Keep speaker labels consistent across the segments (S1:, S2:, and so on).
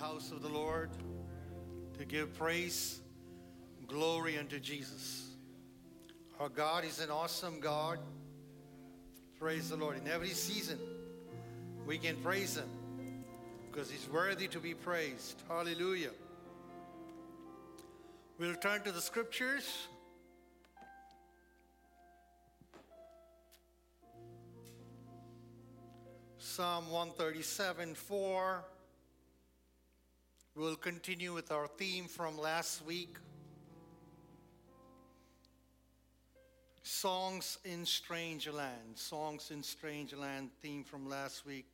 S1: house of the Lord to give praise, glory unto Jesus. Our God is an awesome God. Praise the Lord. In every season, we can praise Him because He's worthy to be praised. Hallelujah. We'll turn to the scriptures. Psalm 137 4. We'll continue with our theme from last week Songs in Strange Land. Songs in Strange Land, theme from last week.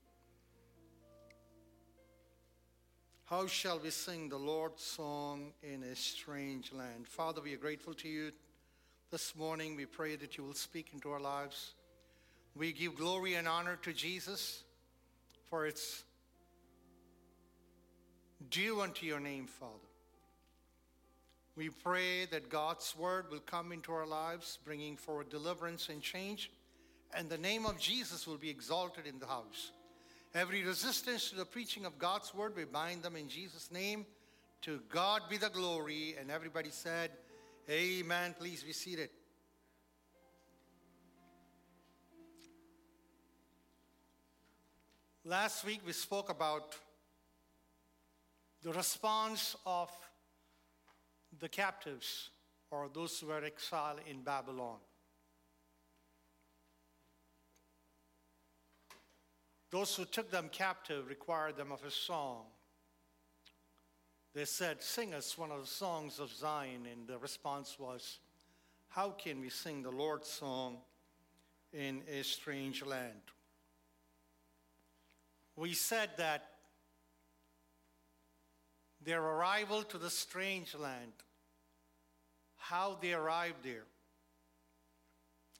S1: How shall we sing the Lord's song in a strange land? Father, we are grateful to you this morning. We pray that you will speak into our lives. We give glory and honor to Jesus for its due unto your name, Father. We pray that God's word will come into our lives, bringing forth deliverance and change, and the name of Jesus will be exalted in the house. Every resistance to the preaching of God's word, we bind them in Jesus' name. To God be the glory. And everybody said, Amen. Please be seated. Last week we spoke about the response of the captives or those who were exiled in Babylon. Those who took them captive required them of a song. They said, Sing us one of the songs of Zion. And the response was, How can we sing the Lord's song in a strange land? We said that their arrival to the strange land, how they arrived there,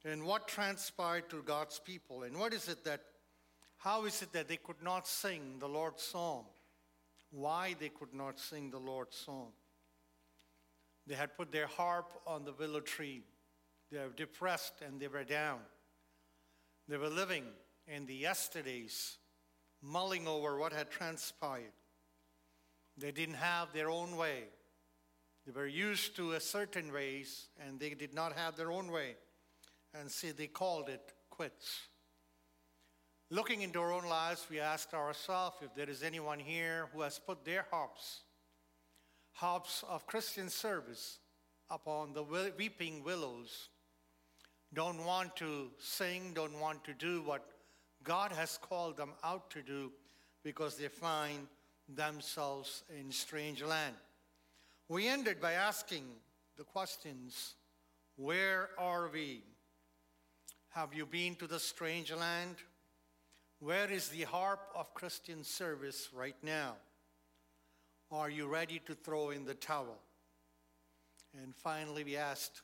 S1: and what transpired to God's people, and what is it that how is it that they could not sing the Lord's song? Why they could not sing the Lord's song? They had put their harp on the willow tree. They were depressed and they were down. They were living in the yesterdays, mulling over what had transpired. They didn't have their own way. They were used to a certain ways and they did not have their own way. And see, they called it quits. Looking into our own lives, we asked ourselves if there is anyone here who has put their harps, harps of Christian service, upon the weeping willows, don't want to sing, don't want to do what God has called them out to do because they find themselves in strange land. We ended by asking the questions Where are we? Have you been to the strange land? Where is the harp of Christian service right now? Are you ready to throw in the towel? And finally, we asked,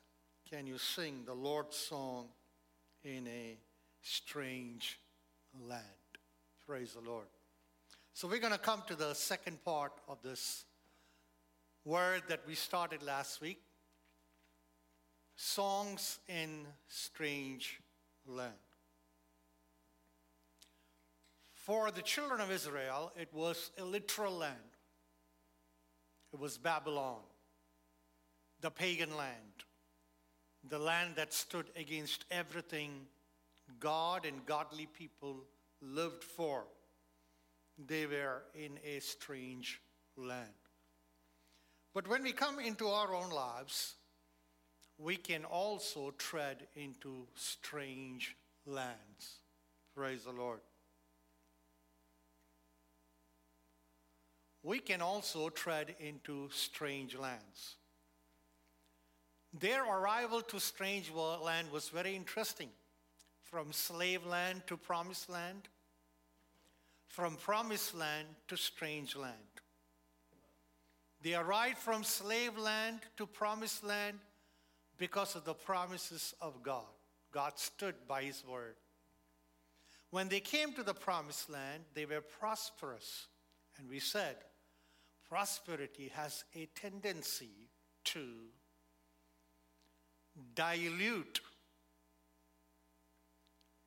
S1: Can you sing the Lord's song in a strange land? Praise the Lord. So, we're going to come to the second part of this word that we started last week songs in strange land. For the children of Israel, it was a literal land. It was Babylon, the pagan land, the land that stood against everything God and godly people lived for. They were in a strange land. But when we come into our own lives, we can also tread into strange lands. Praise the Lord. we can also tread into strange lands. Their arrival to strange land was very interesting. From slave land to promised land, from promised land to strange land. They arrived from slave land to promised land because of the promises of God. God stood by his word. When they came to the promised land, they were prosperous. And we said, prosperity has a tendency to dilute,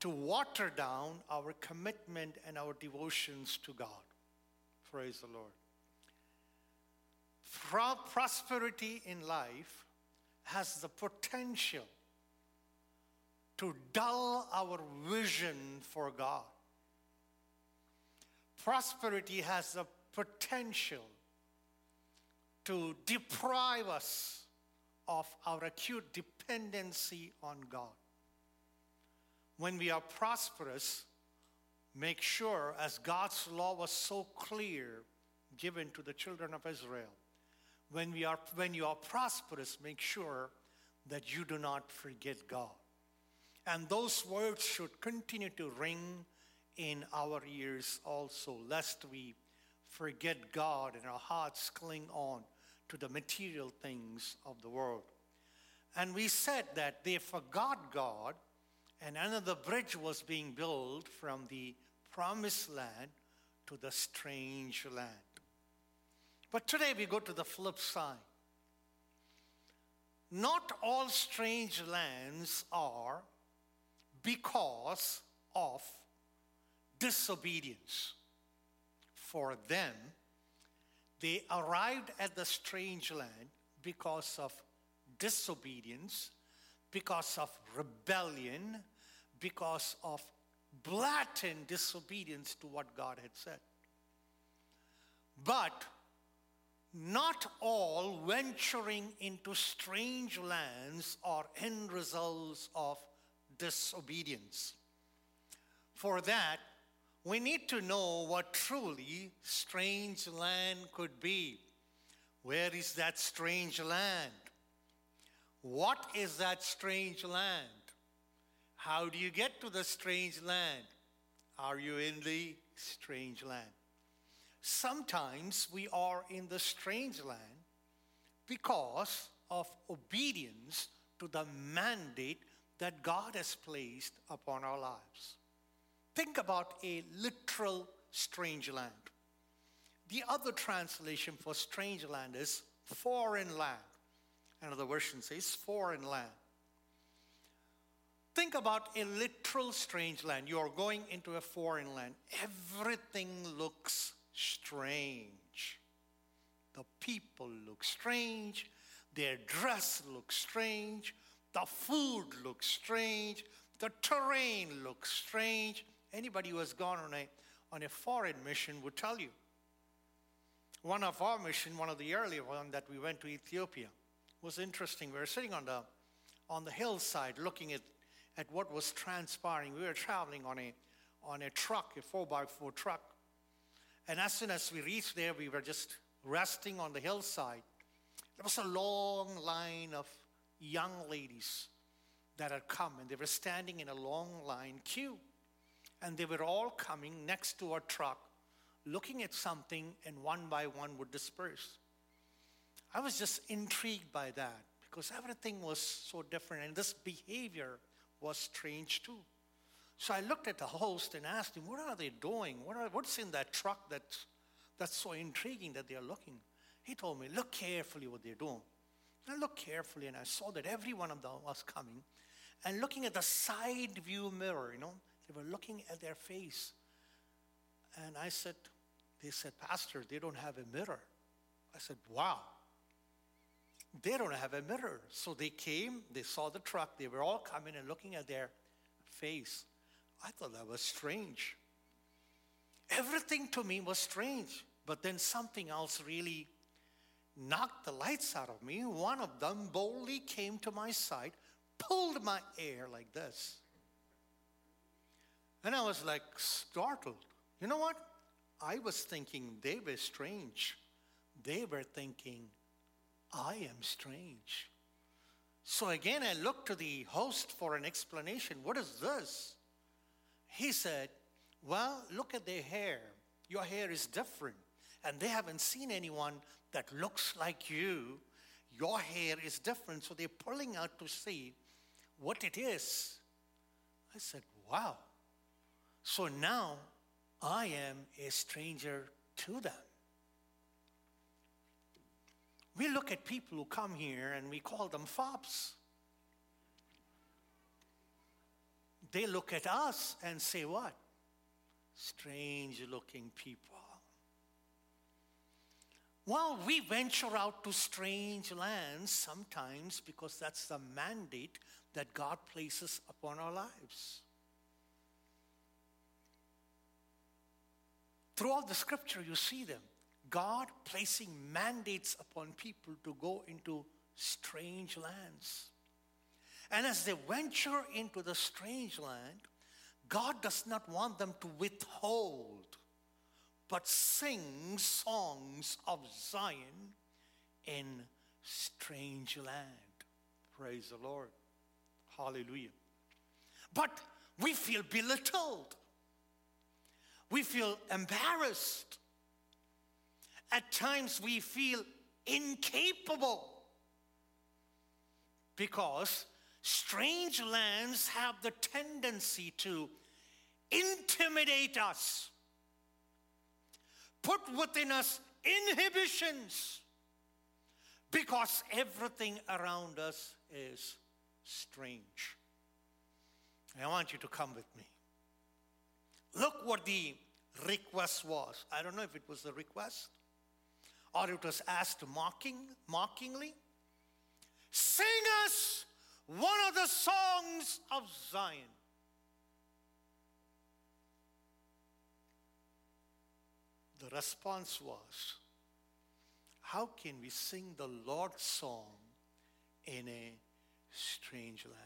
S1: to water down our commitment and our devotions to God. Praise the Lord. pro- prosperity in life has the potential to dull our vision for God. Prosperity has the potential to deprive us of our acute dependency on God. When we are prosperous, make sure, as God's law was so clear given to the children of Israel, when, we are, when you are prosperous, make sure that you do not forget God. And those words should continue to ring in our ears also, lest we forget God and our hearts cling on to the material things of the world. And we said that they forgot God, and another bridge was being built from the promised land to the strange land. But today we go to the flip side. Not all strange lands are because of disobedience. For them, they arrived at the strange land because of disobedience, because of rebellion, because of blatant disobedience to what God had said. But not all venturing into strange lands are end results of disobedience. For that, we need to know what truly strange land could be. Where is that strange land? What is that strange land? How do you get to the strange land? Are you in the strange land? Sometimes we are in the strange land because of obedience to the mandate that God has placed upon our lives. Think about a literal strange land. The other translation for strange land is foreign land. Another version says foreign land. Think about a literal strange land. You're going into a foreign land. Everything looks strange. The people look strange. Their dress looks strange. The food looks strange. The terrain looks strange. Anybody who has gone on a, on a foreign mission would tell you. One of our mission, one of the earlier one that we went to Ethiopia, was interesting. We were sitting on the, on the hillside looking at, at what was transpiring. We were traveling on a, on a truck, a 4 by 4 truck. And as soon as we reached there, we were just resting on the hillside. There was a long line of young ladies that had come, and they were standing in a long line queue and they were all coming next to our truck, looking at something, and one by one would disperse. I was just intrigued by that because everything was so different, and this behavior was strange too. So I looked at the host and asked him, What are they doing? What are, what's in that truck that's, that's so intriguing that they're looking? He told me, Look carefully what they're doing. I looked carefully and I saw that every one of them was coming and looking at the side view mirror, you know, they were looking at their face. And I said, they said, Pastor, they don't have a mirror. I said, wow. They don't have a mirror. So they came, they saw the truck, they were all coming and looking at their face. I thought that was strange. Everything to me was strange. But then something else really knocked the lights out of me. One of them boldly came to my side, pulled my hair like this. And I was like startled. You know what? I was thinking they were strange. They were thinking, I am strange. So again, I looked to the host for an explanation. What is this? He said, Well, look at their hair. Your hair is different. And they haven't seen anyone that looks like you. Your hair is different. So they're pulling out to see what it is. I said, Wow. So now I am a stranger to them. We look at people who come here and we call them fopps. They look at us and say, What? Strange looking people. Well, we venture out to strange lands sometimes because that's the mandate that God places upon our lives. Throughout the scripture, you see them. God placing mandates upon people to go into strange lands. And as they venture into the strange land, God does not want them to withhold, but sing songs of Zion in strange land. Praise the Lord. Hallelujah. But we feel belittled. We feel embarrassed. At times we feel incapable because strange lands have the tendency to intimidate us, put within us inhibitions, because everything around us is strange. I want you to come with me. Look what the request was. I don't know if it was a request or it was asked mocking, mockingly. Sing us one of the songs of Zion. The response was, How can we sing the Lord's song in a strange land?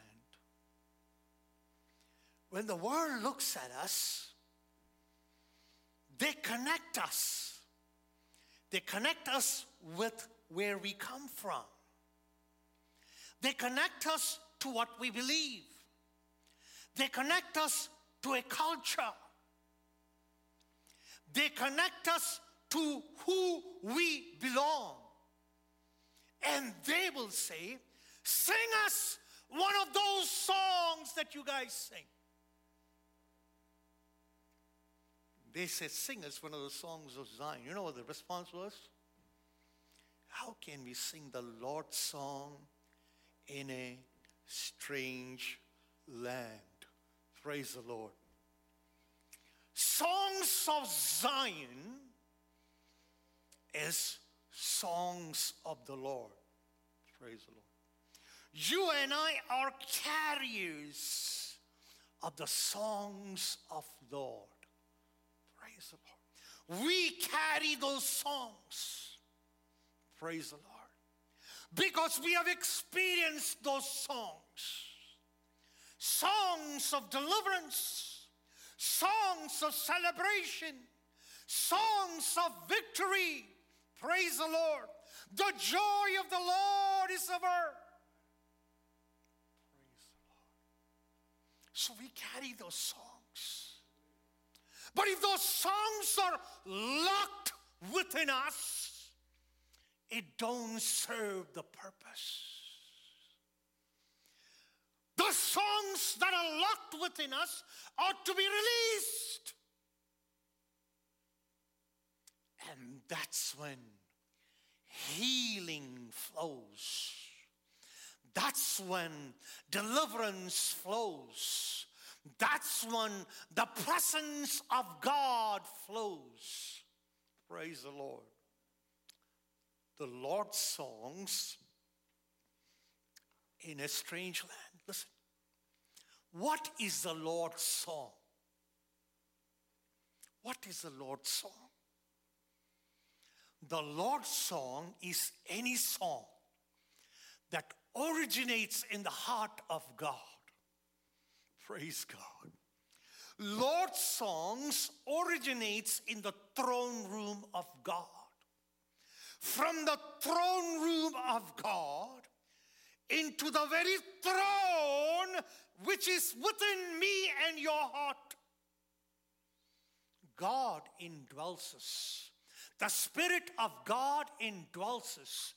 S1: When the world looks at us, they connect us. They connect us with where we come from. They connect us to what we believe. They connect us to a culture. They connect us to who we belong. And they will say, Sing us one of those songs that you guys sing. They said, Sing us one of the songs of Zion. You know what the response was? How can we sing the Lord's song in a strange land? Praise the Lord. Songs of Zion is songs of the Lord. Praise the Lord. You and I are carriers of the songs of the Lord. We carry those songs. Praise the Lord. Because we have experienced those songs. Songs of deliverance, songs of celebration, songs of victory. Praise the Lord. The joy of the Lord is our. Praise the Lord. So we carry those songs. But if those songs are locked within us, it don't serve the purpose. The songs that are locked within us ought to be released. And that's when healing flows. That's when deliverance flows. That's when the presence of God flows. Praise the Lord. The Lord's songs in a strange land. Listen. What is the Lord's song? What is the Lord's song? The Lord's song is any song that originates in the heart of God. Praise God. Lord's songs originates in the throne room of God. From the throne room of God into the very throne which is within me and your heart. God indwells us. The Spirit of God indwells us.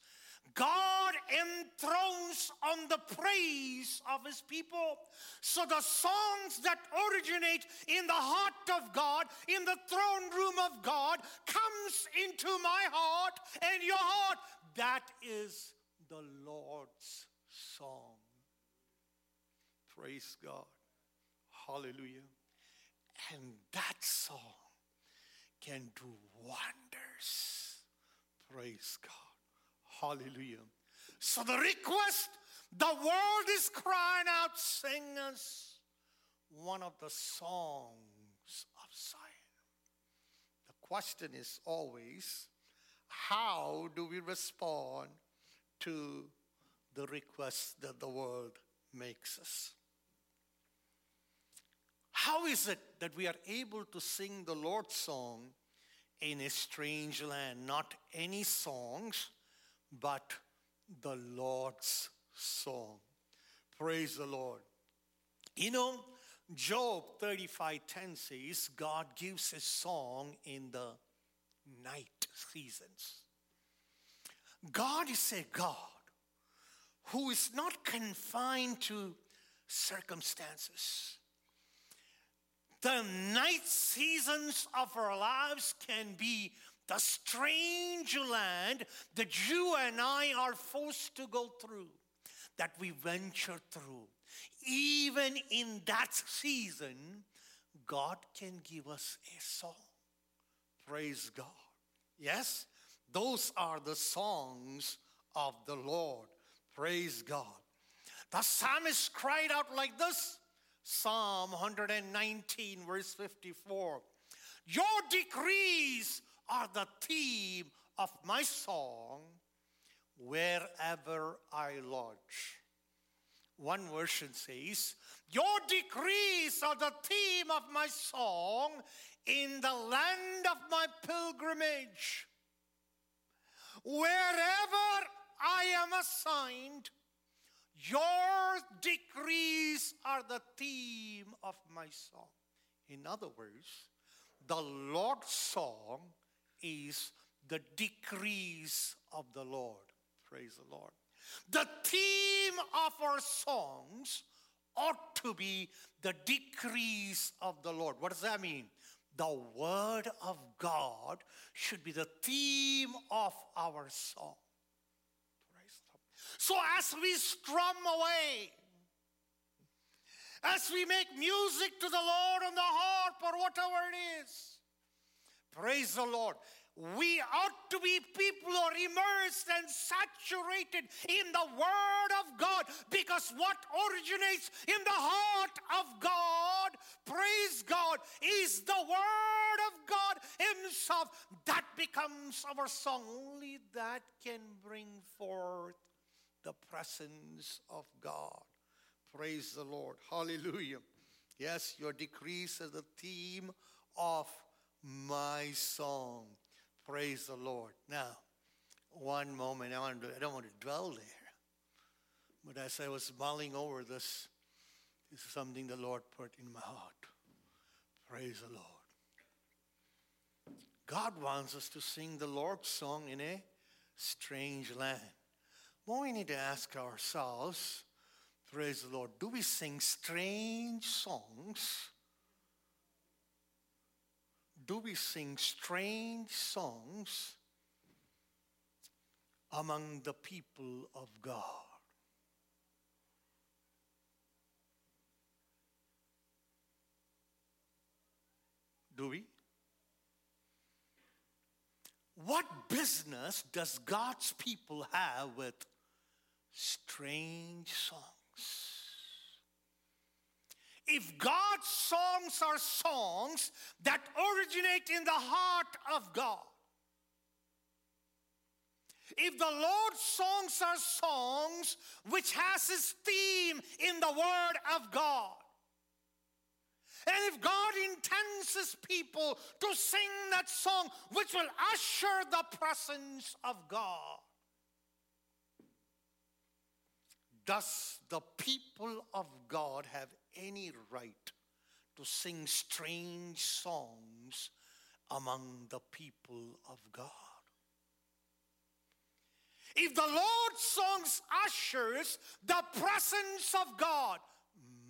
S1: God enthrones on the praise of his people. So the songs that originate in the heart of God, in the throne room of God, comes into my heart and your heart. That is the Lord's song. Praise God. Hallelujah. And that song can do wonders Praise God. Hallelujah. So the request, the world is crying out, sing us one of the songs of Zion. The question is always, how do we respond to the request that the world makes us? How is it that we are able to sing the Lord's song in a strange land? Not any songs, but the Lord's song. Praise the Lord. You know, Job 35:10 says God gives a song in the night seasons. God is a God who is not confined to circumstances. The night seasons of our lives can be the strange land that you and I are forced to go through, that we venture through. Even in that season, God can give us a song. Praise God. Yes, those are the songs of the Lord. Praise God. The psalmist cried out like this Psalm 119, verse 54. Your decrees are the theme of my song wherever I lodge. One version says, Your decrees are the theme of my song in the land of my pilgrimage. Wherever I am assigned, your decrees are the theme of my song. In other words, the Lord's song is the decrees of the Lord. Praise the Lord. The theme of our songs ought to be the decrees of the Lord. What does that mean? The Word of God should be the theme of our song. So as we strum away, as we make music to the Lord on the harp or whatever it is, praise the Lord. We ought to be people who are immersed and saturated in the Word of God because what originates in the heart of God, praise God, is the Word of God Himself. That becomes our song. Only that can bring forth the presence of God. Praise the Lord. Hallelujah. Yes, your decrees are the theme of my song. Praise the Lord. Now, one moment, I, want to, I don't want to dwell there. But as I was mulling over this, this is something the Lord put in my heart. Praise the Lord. God wants us to sing the Lord's song in a strange land. Well, we need to ask ourselves, praise the Lord, do we sing strange songs? Do we sing strange songs among the people of God? Do we? What business does God's people have with strange songs. If God's songs are songs that originate in the heart of God, if the Lord's songs are songs which has his theme in the word of God, and if God intends his people to sing that song which will usher the presence of God, Does the people of God have any right to sing strange songs among the people of God? If the Lord's songs ushers the presence of God,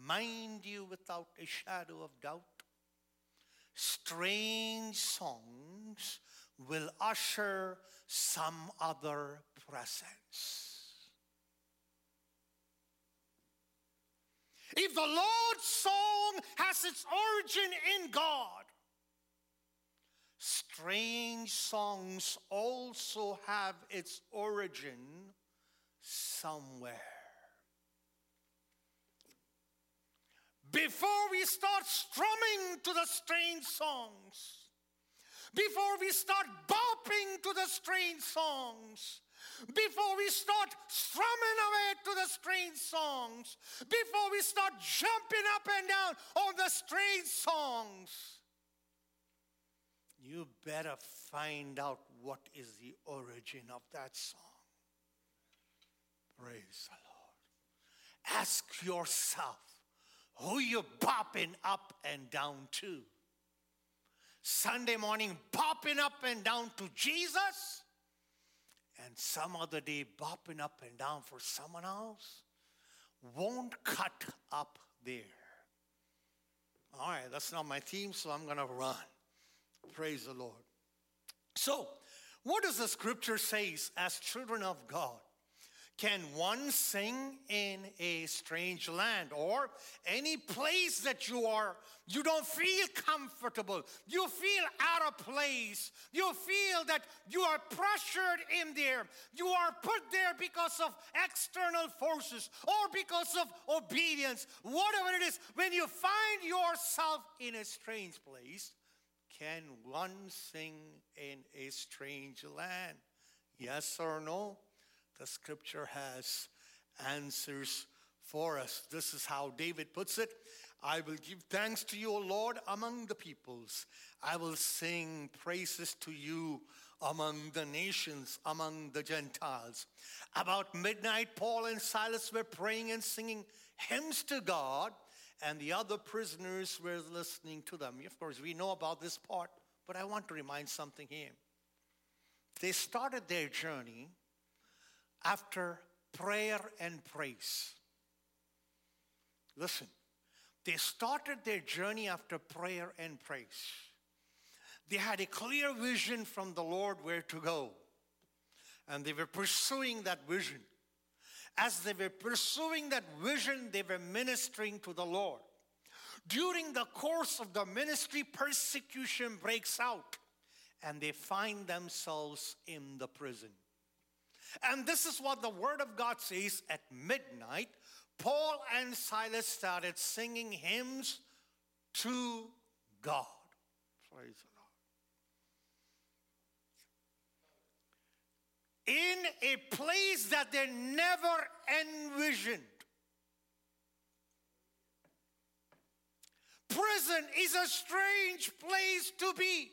S1: mind you without a shadow of doubt, strange songs will usher some other presence. If the Lord's song has its origin in God, strange songs also have its origin somewhere. Before we start strumming to the strange songs, before we start bopping to the strange songs, before we start strumming away to the strange songs, before we start jumping up and down on the strange songs, you better find out what is the origin of that song. Praise the Lord. Ask yourself who you're bopping up and down to. Sunday morning, bopping up and down to Jesus, and some other day, bopping up and down for someone else, won't cut up there. All right, that's not my theme, so I'm going to run. Praise the Lord. So, what does the scripture say as children of God? Can one sing in a strange land or any place that you are, you don't feel comfortable, you feel out of place, you feel that you are pressured in there, you are put there because of external forces or because of obedience, whatever it is, when you find yourself in a strange place, can one sing in a strange land? Yes or no? The scripture has answers for us. This is how David puts it I will give thanks to you, O Lord, among the peoples. I will sing praises to you among the nations, among the Gentiles. About midnight, Paul and Silas were praying and singing hymns to God, and the other prisoners were listening to them. Of course, we know about this part, but I want to remind something here. They started their journey after prayer and praise. Listen, they started their journey after prayer and praise. They had a clear vision from the Lord where to go, and they were pursuing that vision. As they were pursuing that vision, they were ministering to the Lord. During the course of the ministry, persecution breaks out, and they find themselves in the prison. And this is what the Word of God says at midnight. Paul and Silas started singing hymns to God. Praise the Lord. In a place that they never envisioned. Prison is a strange place to be.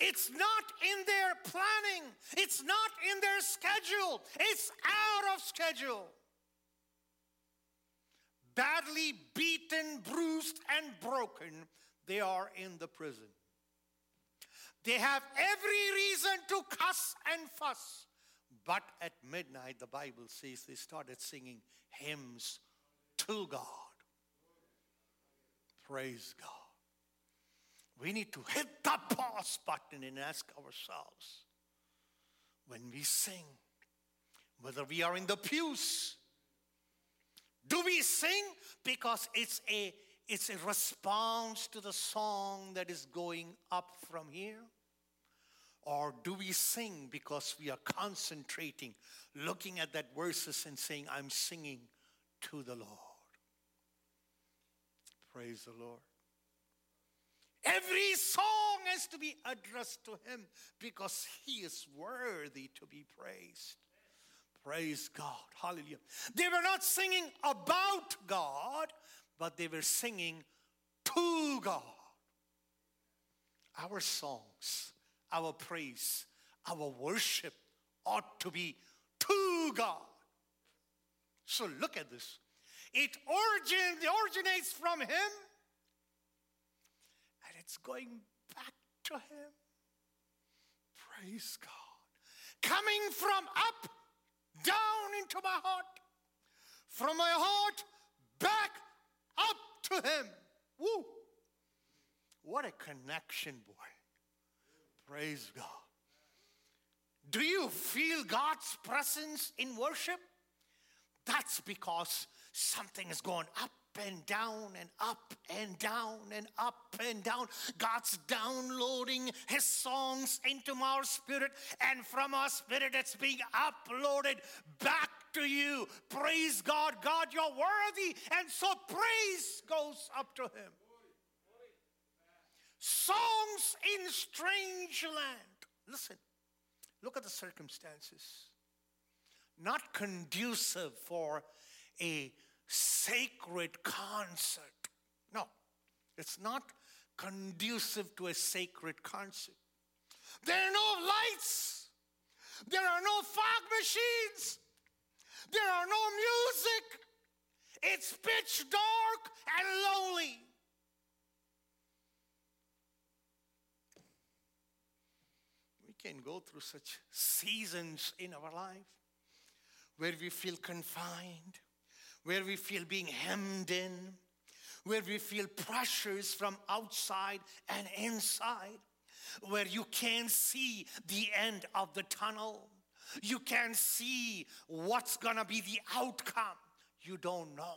S1: It's not in their planning, it's not in their schedule, it's out of schedule. Badly beaten, bruised, and broken, they are in the prison. They have every reason to cuss and fuss. But at midnight, the Bible says they started singing hymns to God. Praise God. We need to hit the pause button and ask ourselves when we sing, whether we are in the pews, do we sing because it's a it's a response to the song that is going up from here? Or do we sing because we are concentrating, looking at that verses and saying, I'm singing to the Lord? Praise the Lord. Every song has to be addressed to him because he is worthy to be praised. Praise God. Hallelujah. They were not singing about God, but they were singing to God. Our songs, our praise, our worship ought to be to God. So look at this. It origin, originates from Him it's going back to Him. Praise God. Coming from up, down into my heart, from my heart back up to Him. Woo! What a connection, boy. Praise God. Do you feel God's presence in worship? That's because something is going up and down and up and down and up and down. God's downloading His songs into our spirit, and from our spirit, it's being uploaded back to you. Praise God. God, you're worthy, and so praise goes up to Him. Songs in strange land. Listen, look at the circumstances. Not conducive for a sacred concert. No, it's not conducive to a sacred concert. There are no lights, there are no fog machines, there are no music. It's pitch dark and lonely. We can go through such seasons in our life where we feel confined, where we feel being hemmed in, where we feel pressures from outside and inside, where you can't see the end of the tunnel. You can't see what's going to be the outcome. You don't know.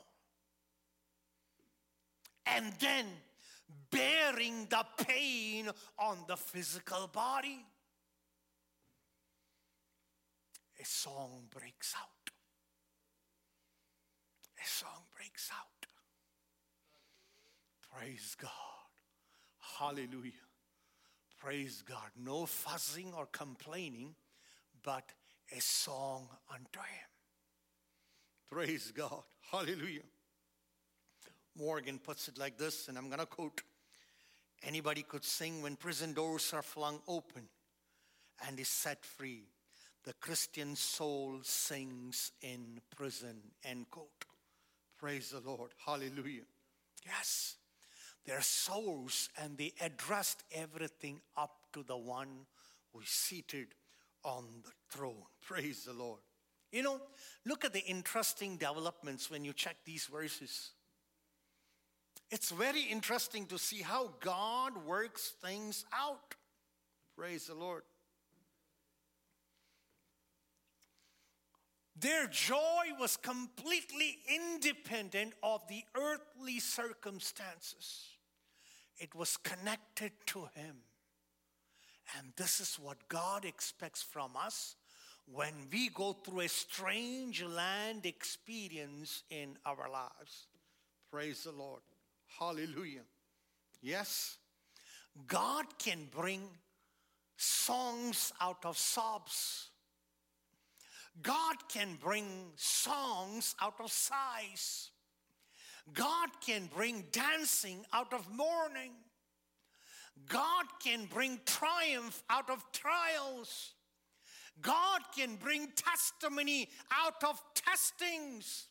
S1: And then bearing the pain on the physical body. A song breaks out a song breaks out. Praise God. Hallelujah. Praise God. No fussing or complaining, but a song unto Him. Praise God. Hallelujah. Morgan puts it like this, and I'm going to quote Anybody could sing when prison doors are flung open and is set free. The Christian soul sings in prison. End quote. Praise the Lord. Hallelujah. Yes, their souls and they addressed everything up to the one who is seated on the throne. Praise the Lord. You know, look at the interesting developments when you check these verses. It's very interesting to see how God works things out. Praise the Lord. Their joy was completely independent of the earthly circumstances. It was connected to Him. And this is what God expects from us when we go through a strange land experience in our lives. Praise the Lord. Hallelujah. Yes, God can bring songs out of sobs. God can bring songs out of sighs. God can bring dancing out of mourning. God can bring triumph out of trials. God can bring testimony out of testings.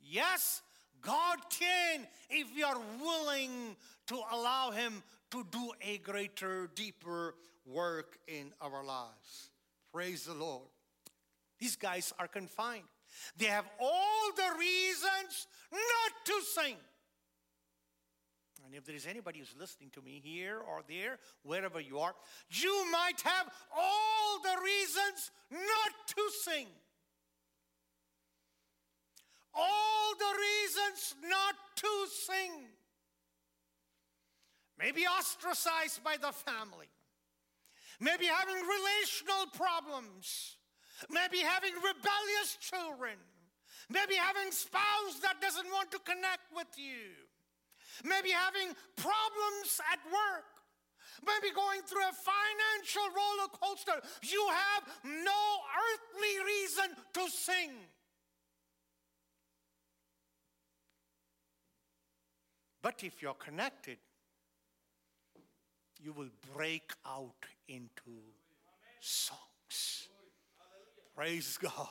S1: Yes, God can if we are willing to allow Him to do a greater, deeper work in our lives. Praise the Lord. These guys are confined. They have all the reasons not to sing. And if there is anybody who's listening to me here or there, wherever you are, you might have all the reasons not to sing. All the reasons not to sing. Maybe ostracized by the family. Maybe having relational problems maybe having rebellious children, maybe having spouse that doesn't want to connect with you, maybe having problems at work, maybe going through a financial roller coaster. You have no earthly reason to sing. But if you're connected, you will break out into songs. Praise God.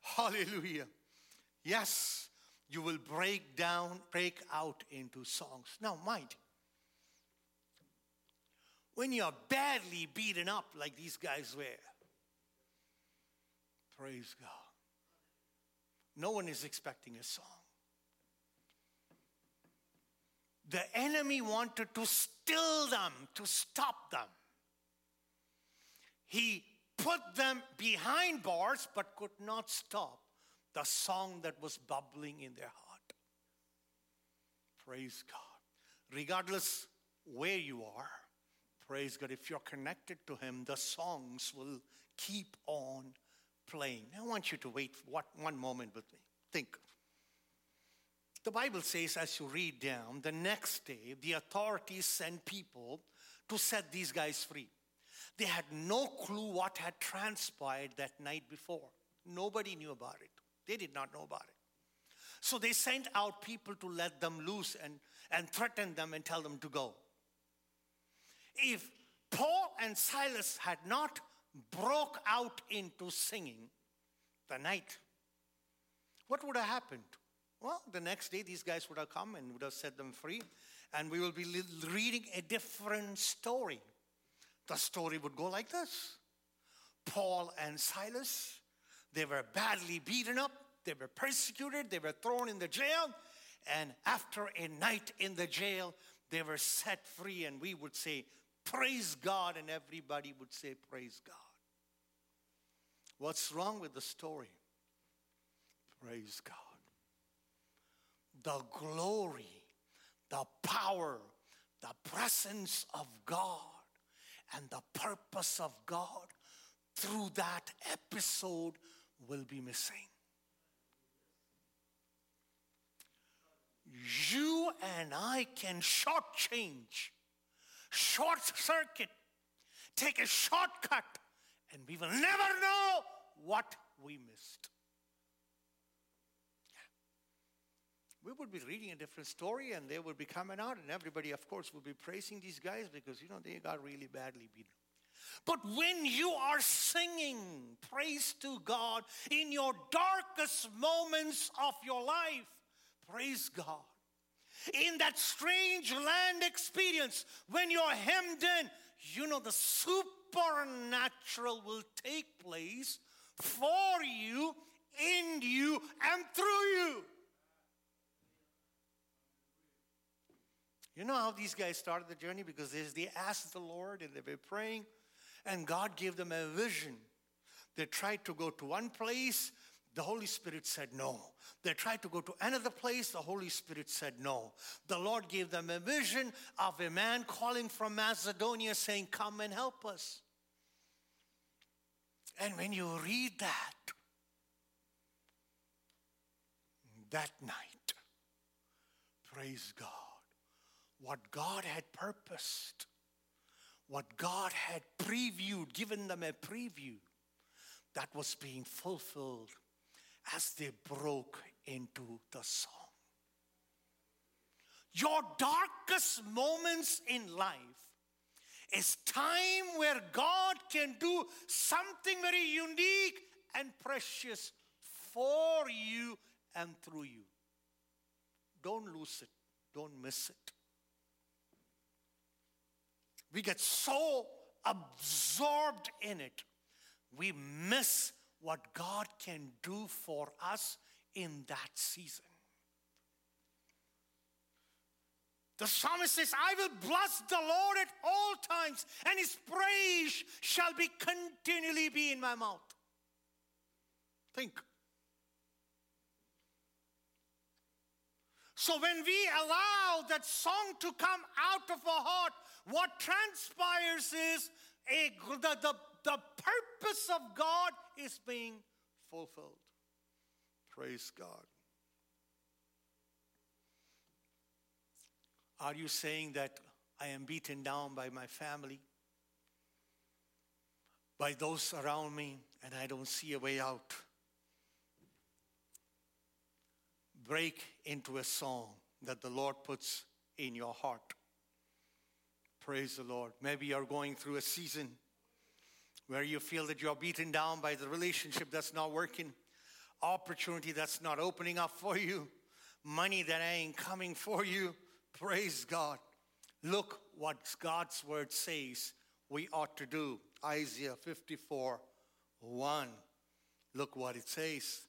S1: Hallelujah. Yes, you will break down, break out into songs. Now, mind, when you're badly beaten up like these guys were, praise God. No one is expecting a song. The enemy wanted to still them, to stop them. He put them behind bars but could not stop the song that was bubbling in their heart. Praise God. Regardless where you are, praise God, if you're connected to Him, the songs will keep on playing. I want you to wait what, one moment with me. Think. The Bible says, as you read down, the next day, the authorities sent people to set these guys free. They had no clue what had transpired that night before. Nobody knew about it. They did not know about it. So they sent out people to let them loose and, and threaten them and tell them to go. If Paul and Silas had not broke out into singing the night, what would have happened? Well, the next day, these guys would have come and would have set them free, and we will be reading a different story. The story would go like this Paul and Silas, they were badly beaten up, they were persecuted, they were thrown in the jail, and after a night in the jail, they were set free, and we would say, Praise God, and everybody would say, Praise God. What's wrong with the story? Praise God. The glory, the power, the presence of God, and the purpose of God through that episode will be missing. You and I can shortchange, short circuit, take a shortcut, and we will never know what we missed. We would be reading a different story and they would be coming out and everybody of course would be praising these guys because you know they got really badly beaten. But when you are singing praise to god in your darkest moments of your life praise god. In that strange land experience when you're hemmed in you know the supernatural will take place for you in you and through you You know how these guys started the journey? Because they asked the Lord and they were praying, and God gave them a vision. They tried to go to one place, the Holy Spirit said no. They tried to go to another place, the Holy Spirit said no. The Lord gave them a vision of a man calling from Macedonia saying, Come and help us. And when you read that, that night, praise God what God had purposed, what God had previewed, given them a preview, that was being fulfilled as they broke into the song. Your darkest moments in life is time where God can do something very unique and precious for you and through you. Don't lose it, don't miss it. We get so absorbed in it, we miss what God can do for us in that season. The psalmist says, I will bless the Lord at all times, and his praise shall be continually be in my mouth. Think. So when we allow that song to come out of our heart, what transpires is a, the, the, the purpose of God is being fulfilled. Praise God. Are you saying that I am beaten down by my family, by those around me, and I don't see a way out? Break into a song that the Lord puts in your heart. Praise the Lord. Maybe you're going through a season where you feel that you're beaten down by the relationship that's not working, opportunity that's not opening up for you, money that ain't coming for you. Praise God. Look what God's word says we ought to do. Isaiah 54 1. Look what it says.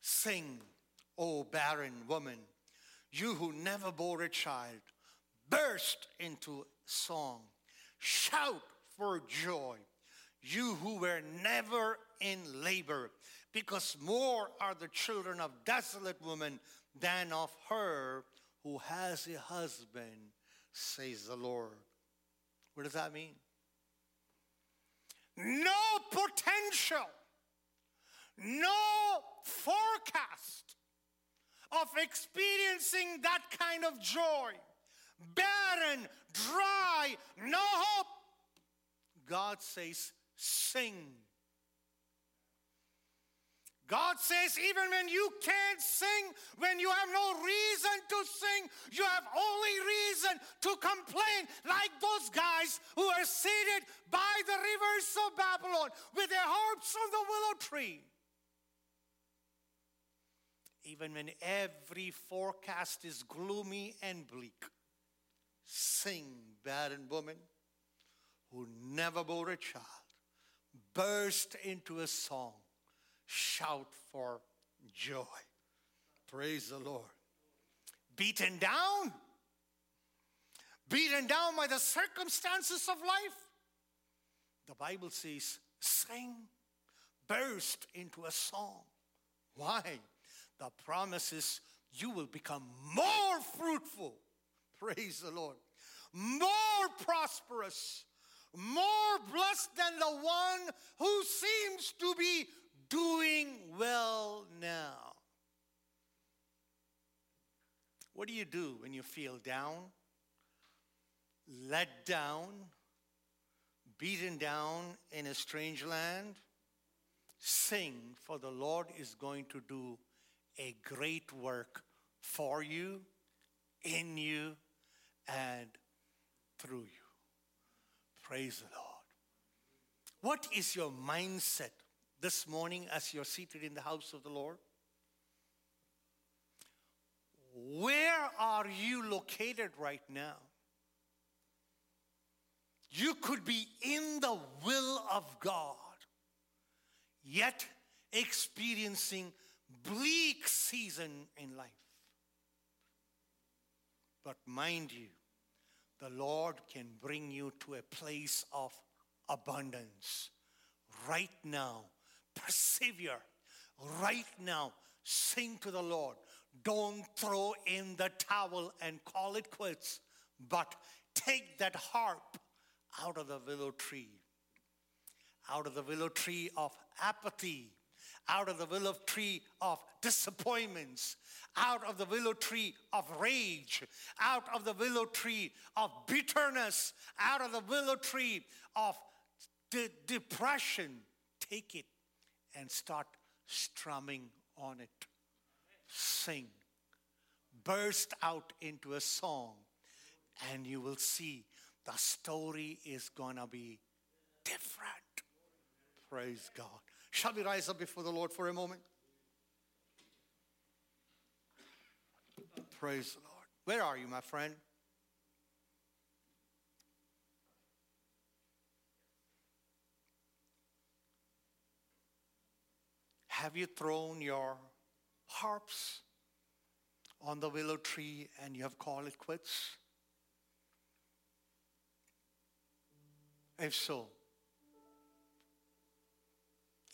S1: Sing, O barren woman, you who never bore a child burst into song. Shout for joy, you who were never in labor, because more are the children of desolate women than of her who has a husband, says the Lord. What does that mean? No potential, no forecast of experiencing that kind of joy. Barren, dry, no hope. God says, sing. God says, even when you can't sing, when you have no reason to sing, you have only reason to complain, like those guys who are seated by the rivers of Babylon with their harps on the willow tree. Even when every forecast is gloomy and bleak, sing, barren woman who never bore a child, burst into a song shout for joy. Praise the Lord. Beaten down, beaten down by the circumstances of life. The Bible says, sing, burst into a song. Why? The promise is you will become more fruitful. Praise the Lord. More prosperous, more blessed than the one who seems to be doing well now. What do you do when you feel down, let down, beaten down in a strange land? Sing, for the Lord is going to do a great work for you, in you, and through you. Praise the Lord. What is your mindset this morning as you're seated in the house of the Lord? Where are you located right now? You could be in the will of God, yet experiencing bleak season in life. But mind you, the Lord can bring you to a place of abundance right now persevere right now. Sing to the Lord. Don't throw in the towel and call it quits, but take that harp out of the willow tree, out of the willow tree of apathy, out of the willow tree of disappointments, out of the willow tree of rage, out of the willow tree of bitterness, out of the willow tree of de- depression. Take it and start strumming on it. Sing. Burst out into a song, and you will see the story is going to be different. Praise God. Shall we rise up before the Lord for a moment? Praise the Lord. Where are you, my friend? Have you thrown your harps on the willow tree and you have called it quits? If so,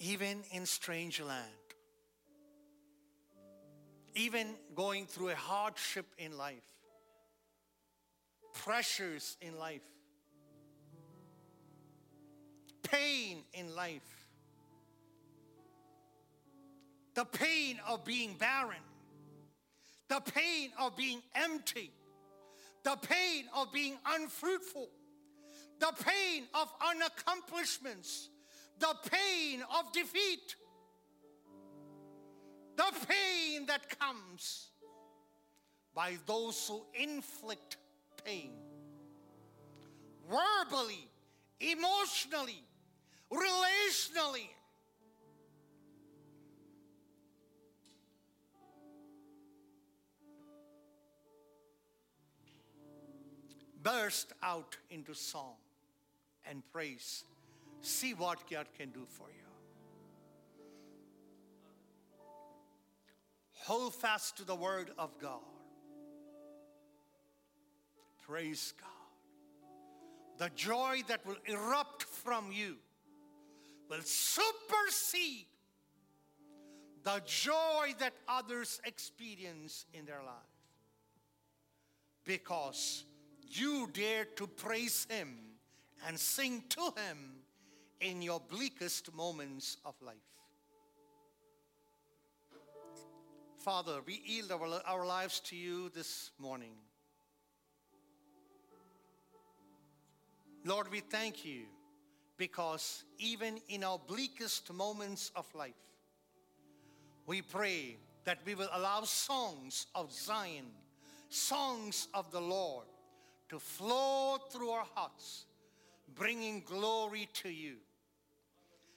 S1: even in strange land, even going through a hardship in life, pressures in life, pain in life, the pain of being barren, the pain of being empty, the pain of being unfruitful, the pain of unaccomplishments, the pain of defeat, the pain that comes by those who inflict pain. Verbally, emotionally, relationally, burst out into song and praise. See what God can do for you. Hold fast to the word of God. Praise God. The joy that will erupt from you will supersede the joy that others experience in their life. because you dare to praise Him and sing to Him in your bleakest moments of life. Father, we yield our, our lives to you this morning. Lord, we thank you because even in our bleakest moments of life, we pray that we will allow songs of Zion, songs of the Lord, to flow through our hearts, bringing glory to you.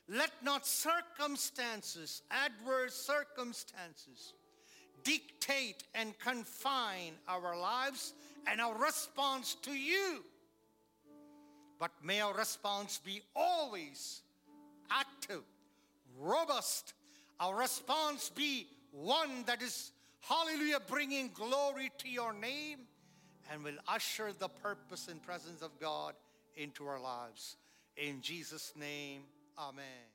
S1: Let not circumstances, adverse circumstances, dictate and confine our lives and our response to you. But may our response be always active, robust. Our response be one that is, hallelujah, bringing glory to your name and will usher the purpose and presence of God into our lives. In Jesus' name, amen.